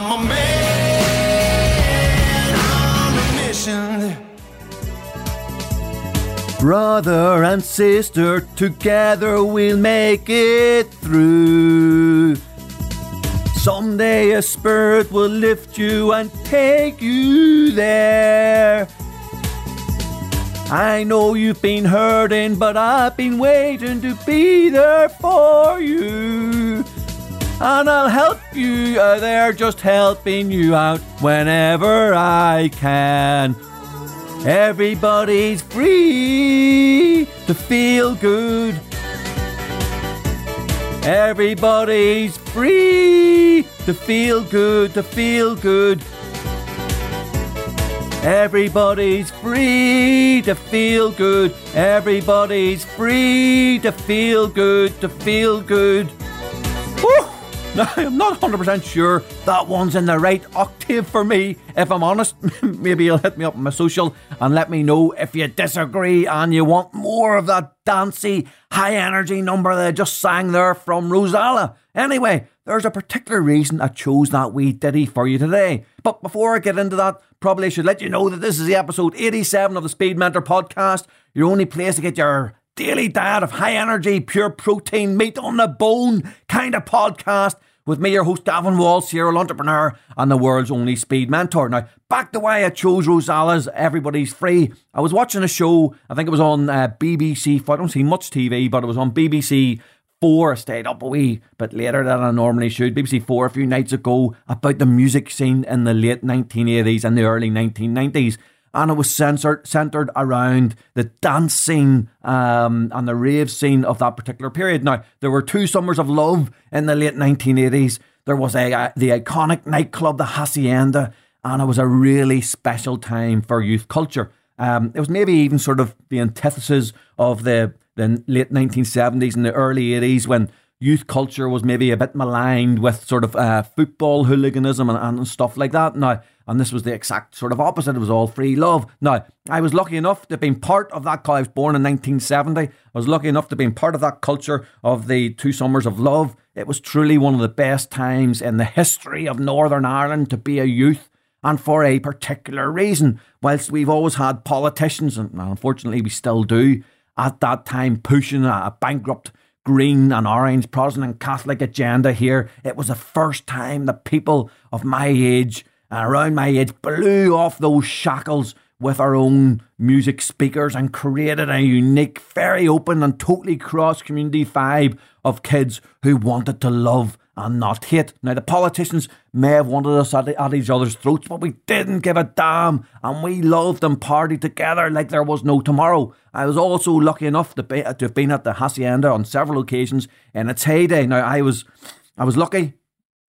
I'm a man on a mission. Brother and sister, together we'll make it through. Someday a spirit will lift you and take you there. I know you've been hurting, but I've been waiting to be there for you. And I'll help you uh, there, just helping you out whenever I can. Everybody's free to feel good. Everybody's free to feel good, to feel good. Everybody's free to feel good. Everybody's free to feel good, to feel good. Now, I'm not 100% sure that one's in the right octave for me. If I'm honest, maybe you'll hit me up on my social and let me know if you disagree and you want more of that dancey, high energy number that I just sang there from Rozalla. Anyway, there's a particular reason I chose that wee ditty for you today. But before I get into that, probably should let you know that this is the episode 87 of the Speed Mentor podcast, your only place to get your daily diet of high energy, pure protein, meat on the bone kind of podcast with me, your host, Gavan Wall, serial entrepreneur and the world's only speed mentor. Now, back to why I chose Rozalla's Everybody's Free. I was watching a show, I think it was on uh, BBC, I don't see much TV, but it was on BBC Four. I stayed up a wee bit later than I normally should. BBC Four a few nights ago about the music scene in the late 1980s and the early 1990s and it was censored, centered around the dance scene um, and the rave scene of that particular period. Now, there were two summers of love in the late 1980s. There was a, a the iconic nightclub, the Hacienda, and it was a really special time for youth culture. Um, it was maybe even sort of the antithesis of the, the late 1970s and the early 80s when youth culture was maybe a bit maligned with sort of uh, football hooliganism and, and stuff like that. Now, and this was the exact sort of opposite. It was all free love. Now, I was lucky enough to have been part of that. I was born in 1970. I was lucky enough to have been part of that culture of the two summers of love. It was truly one of the best times in the history of Northern Ireland to be a youth, and for a particular reason. Whilst we've always had politicians, and unfortunately we still do, at that time pushing a bankrupt green and orange Protestant and Catholic agenda here, it was the first time that people of my age and around my age blew off those shackles with our own music speakers and created a unique, very open and totally cross community vibe of kids who wanted to love and not hate. Now, the politicians may have wanted us at, at each other's throats, but we didn't give a damn, and we loved and partied together like there was no tomorrow. I was also lucky enough to, be, to have been at the Hacienda on several occasions in its heyday. Now, I was, I was lucky.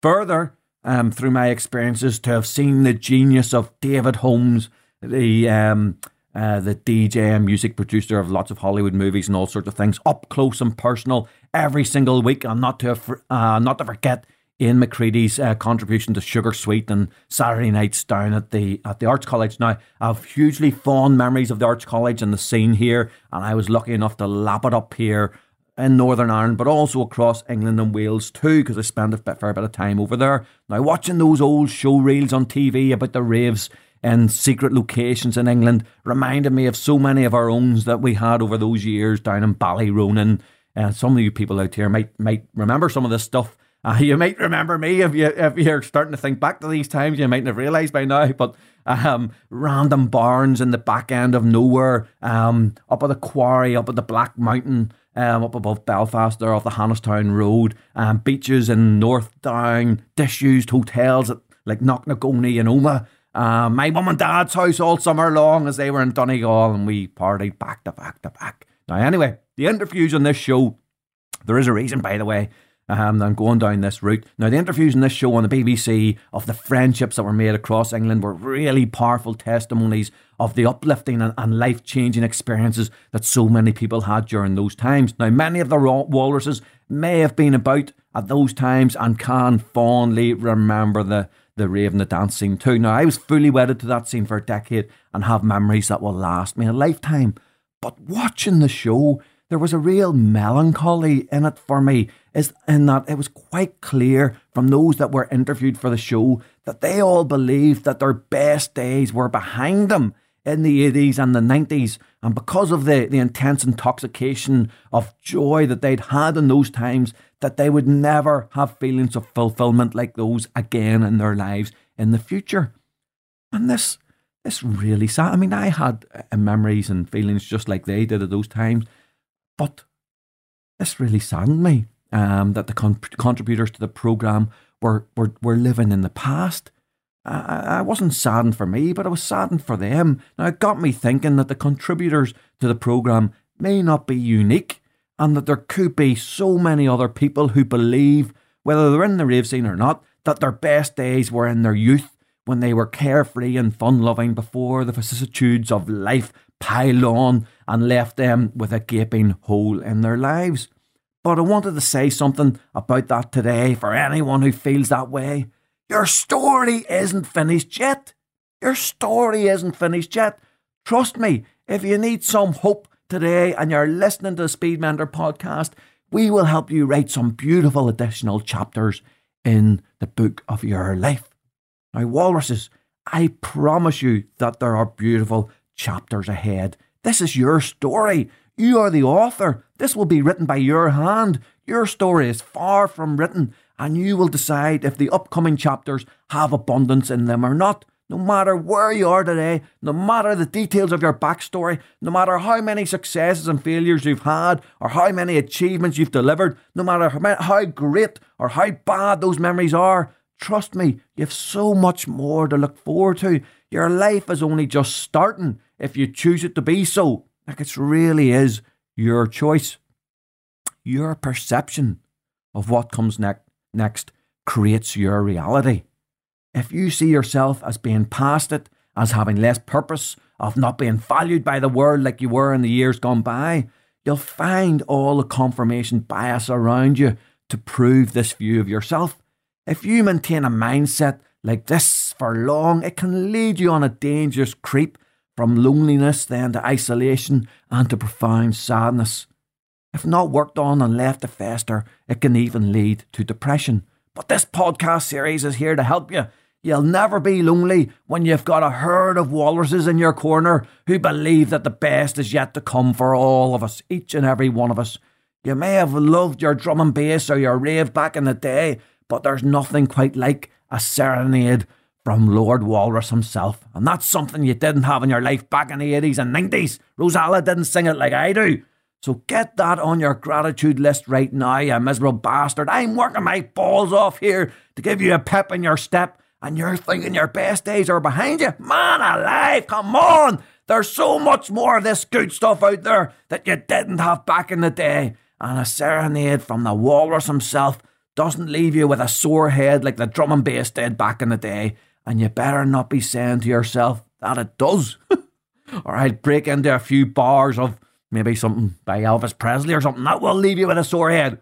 Further, um, through my experiences to have seen the genius of David Holmes, the um, uh, the DJ and music producer of lots of Hollywood movies and all sorts of things, up close and personal every single week, and not to uh, not to forget Ian McCready's uh, contribution to Sugar Sweet and Saturday nights down at the at the Arts College. Now, I have hugely fond memories of the Arts College and the scene here, and I was lucky enough to lap it up here in Northern Ireland, but also across England and Wales too, because I spent a fair bit of time over there. Now, watching those old show reels on TV about the raves and secret locations in England reminded me of so many of our own that we had over those years down in Ballyronan. And some of you people out here might might remember some of this stuff. Uh, you might remember me if you if you're starting to think back to these times. You mightn't have realised by now, but um, random barns in the back end of nowhere, um, up at the quarry, up at the Black Mountain, um, up above Belfast, there off the Hannahstown Road, um, beaches in North Down, disused hotels at like Knocknagoney and Omagh. Um, my mum and dad's house all summer long as they were in Donegal and we partied back to back to back. Now, anyway, the interviews on this show, there is a reason, by the way, um, I'm going down this route. Now, the interviews in this show on the BBC of the friendships that were made across England were really powerful testimonies of the uplifting and, and life changing experiences that so many people had during those times. Now, many of the walruses may have been about at those times and can fondly remember the the rave and the dance scene too. Now, I was fully wedded to that scene for a decade and have memories that will last me a lifetime. But watching the show, there was a real melancholy in it for me, is in that it was quite clear from those that were interviewed for the show that they all believed that their best days were behind them in the 80s and the 90s. And because of the, the intense intoxication of joy that they'd had in those times, that they would never have feelings of fulfillment like those again in their lives in the future. And this, this really sad. I mean, I had uh, memories and feelings just like they did at those times. But this really saddened me um, that the con- contributors to the programme were, were, were living in the past. I, I wasn't saddened for me, but I was saddened for them. Now, it got me thinking that the contributors to the programme may not be unique and that there could be so many other people who believe, whether they're in the rave scene or not, that their best days were in their youth when they were carefree and fun loving before the vicissitudes of life piled on and left them with a gaping hole in their lives. But I wanted to say something about that today for anyone who feels that way. Your story isn't finished yet. Your story isn't finished yet. Trust me, if you need some hope today and you're listening to the Speed Mentor podcast, we will help you write some beautiful additional chapters in the book of your life. Now, walruses, I promise you that there are beautiful chapters ahead. This is your story. You are the author. This will be written by your hand. Your story is far from written, and you will decide if the upcoming chapters have abundance in them or not. No matter where you are today, no matter the details of your backstory, no matter how many successes and failures you've had, or how many achievements you've delivered, no matter how great or how bad those memories are, trust me, you've so much more to look forward to. Your life is only just starting if you choose it to be so. Like it really is your choice. Your perception of what comes ne- next creates your reality. If you see yourself as being past it, as having less purpose, of not being valued by the world like you were in the years gone by, you'll find all the confirmation bias around you to prove this view of yourself. If you maintain a mindset like this for long, it can lead you on a dangerous creep from loneliness then to isolation and to profound sadness. If not worked on and left to fester, it can even lead to depression. But this podcast series is here to help you. You'll never be lonely when you've got a herd of walruses in your corner who believe that the best is yet to come for all of us, each and every one of us. You may have loved your drum and bass or your rave back in the day, but there's nothing quite like a serenade from Lord Walrus himself. And that's something you didn't have in your life back in the 80s and 90s. Rozalla didn't sing it like I do. So get that on your gratitude list right now, you miserable bastard. I'm working my balls off here to give you a pep in your step, and you're thinking your best days are behind you. Man alive, come on! There's so much more of this good stuff out there that you didn't have back in the day. And a serenade from the walrus himself doesn't leave you with a sore head like the drum and bass did back in the day and you better not be saying to yourself that it does. or I'll break into a few bars of maybe something by Elvis Presley or something that will leave you with a sore head.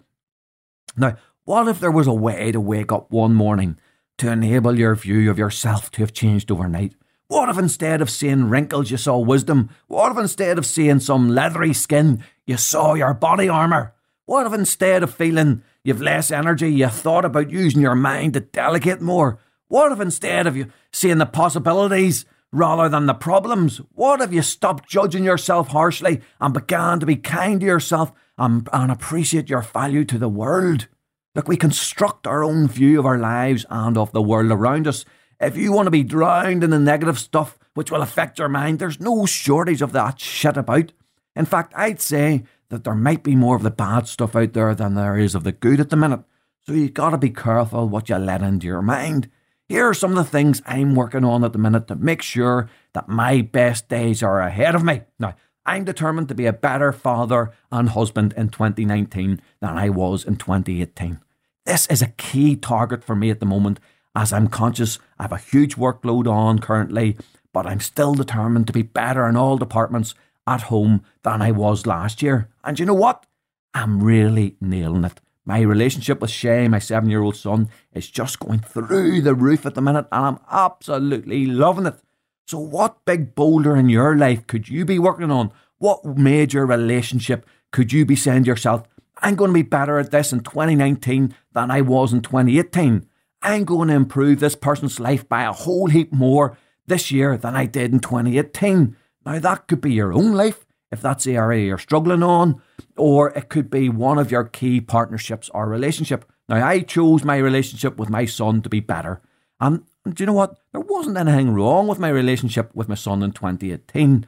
Now, what if there was a way to wake up one morning to enable your view of yourself to have changed overnight? What if instead of seeing wrinkles you saw wisdom? What if instead of seeing some leathery skin you saw your body armour? What if instead of feeling you've less energy you thought about using your mind to delegate more? What if instead of you seeing the possibilities rather than the problems, what if you stopped judging yourself harshly and began to be kind to yourself and, and appreciate your value to the world? Look, we construct our own view of our lives and of the world around us. If you want to be drowned in the negative stuff which will affect your mind, there's no shortage of that shit about. In fact, I'd say that there might be more of the bad stuff out there than there is of the good at the minute. So you've gotta be careful what you let into your mind. Here are some of the things I'm working on at the minute to make sure that my best days are ahead of me. Now, I'm determined to be a better father and husband in 2019 than I was in 2018. This is a key target for me at the moment as I'm conscious I have a huge workload on currently, but I'm still determined to be better in all departments at home than I was last year. And you know what? I'm really nailing it. My relationship with Shay, my seven year old son, is just going through the roof at the minute, and I'm absolutely loving it. So, what big boulder in your life could you be working on? What major relationship could you be saying to yourself, I'm going to be better at this in 2019 than I was in 2018? I'm going to improve this person's life by a whole heap more this year than I did in 2018. Now, that could be your own life if that's the area you're struggling on, or it could be one of your key partnerships or relationship. Now, I chose my relationship with my son to be better. And do you know what? There wasn't anything wrong with my relationship with my son in 2018.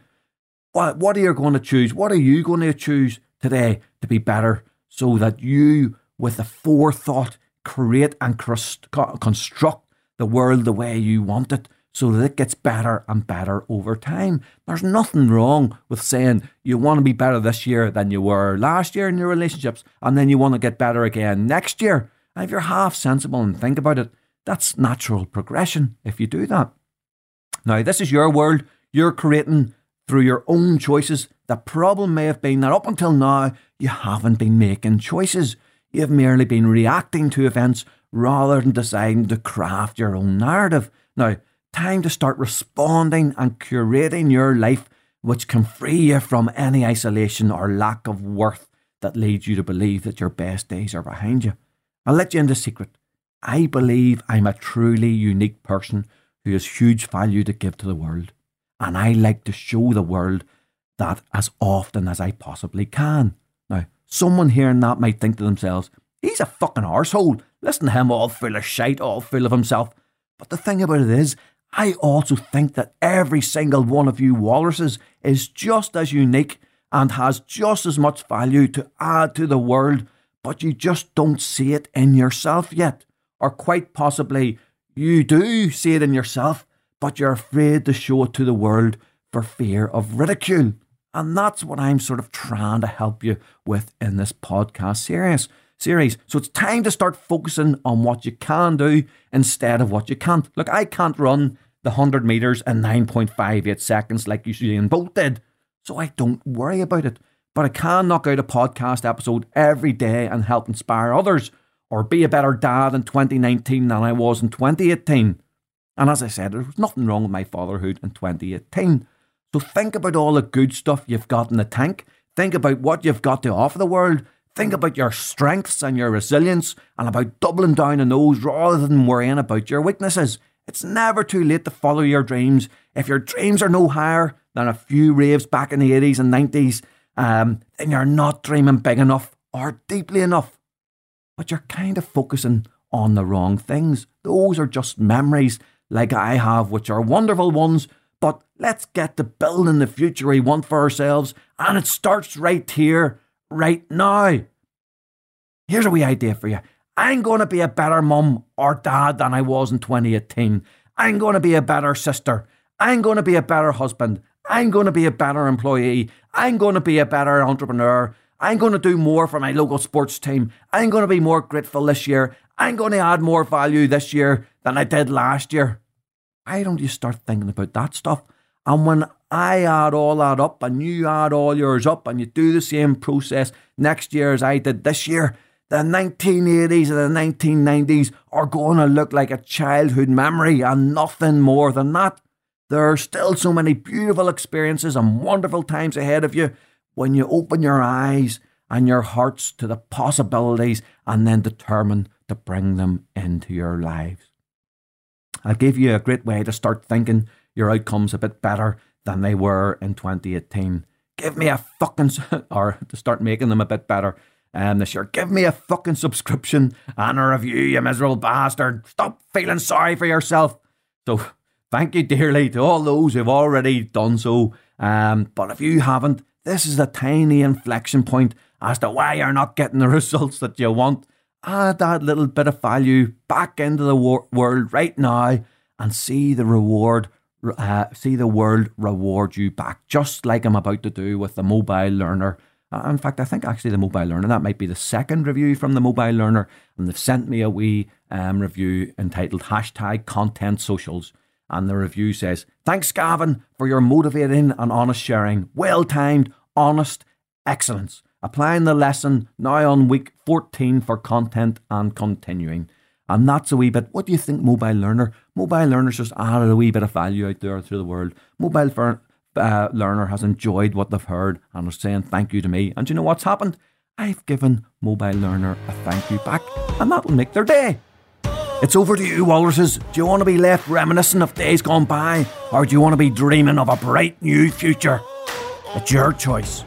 What, what are you going to choose? What are you going to choose today to be better so that you, with the forethought, create and construct the world the way you want it so that it gets better and better over time. There's nothing wrong with saying you want to be better this year than you were last year in your relationships, and then you want to get better again next year. And if you're half sensible and think about it, that's natural progression if you do that. Now, this is your world. You're creating through your own choices. The problem may have been that up until now, you haven't been making choices. You've merely been reacting to events rather than deciding to craft your own narrative. Now, time to start responding and curating your life, which can free you from any isolation or lack of worth that leads you to believe that your best days are behind you. I'll let you in the secret. I believe I'm a truly unique person who has huge value to give to the world, and I like to show the world that as often as I possibly can. Now, someone hearing that might think to themselves, he's a fucking arsehole. Listen to him all full of shite, all full of himself. But the thing about it is, I also think that every single one of you walruses is just as unique and has just as much value to add to the world, but you just don't see it in yourself yet. Or quite possibly, you do see it in yourself, but you're afraid to show it to the world for fear of ridicule. And that's what I'm sort of trying to help you with in this podcast series. Series. So it's time to start focusing on what you can do instead of what you can't. Look, I can't run the 100 metres in 9.58 seconds like Usain Bolt did, so I don't worry about it. But I can knock out a podcast episode every day and help inspire others, or be a better dad in 2019 than I was in 2018. And as I said, there was nothing wrong with my fatherhood in 2018. So think about all the good stuff you've got in the tank. Think about what you've got to offer the world. Think about your strengths and your resilience and about doubling down on those rather than worrying about your weaknesses. It's never too late to follow your dreams. If your dreams are no higher than a few raves back in the 80s and 90s, um, then you're not dreaming big enough or deeply enough. But you're kind of focusing on the wrong things. Those are just memories like I have, which are wonderful ones, but let's get to building the future we want for ourselves, and it starts right here, right now. Here's a wee idea for you. I'm going to be a better mum or dad than I was in 2018. I'm going to be a better sister. I'm going to be a better husband. I'm going to be a better employee. I'm going to be a better entrepreneur. I'm going to do more for my local sports team. I'm going to be more grateful this year. I'm going to add more value this year than I did last year. Why don't you start thinking about that stuff? And when I add all that up and you add all yours up and you do the same process next year as I did this year, the 1980s and the 1990s are going to look like a childhood memory and nothing more than that. There are still so many beautiful experiences and wonderful times ahead of you when you open your eyes and your hearts to the possibilities and then determine to bring them into your lives. I'll give you a great way to start thinking your outcomes a bit better than they were in 2018. Give me a fucking, or to start making them a bit better um, this year. Give me a fucking subscription and a review, you miserable bastard. Stop feeling sorry for yourself. So, thank you dearly to all those who've already done so. Um, but if you haven't, this is a tiny inflection point as to why you're not getting the results that you want. Add that little bit of value back into the wor- world right now and see the reward. Uh, see the world reward you back, just like I'm about to do with the mobile learner uh, in fact, I think actually the mobile learner, that might be the second review from the mobile learner, and they've sent me a wee um, review entitled hashtag content socials. And the review says, Thanks, Gavan, for your motivating and honest sharing. Well timed, honest excellence. Applying the lesson now on week 14 for content and continuing. And that's a wee bit. What do you think, mobile learner? Mobile learners just added a wee bit of value out there through the world. Mobile uh, learner has enjoyed what they've heard and are saying thank you to me. And you know what's happened? I've given Mobile Learner a thank you back, and that'll make their day. It's over to you, Walruses. Do you want to be left reminiscing of days gone by, or do you want to be dreaming of a bright new future? It's your choice.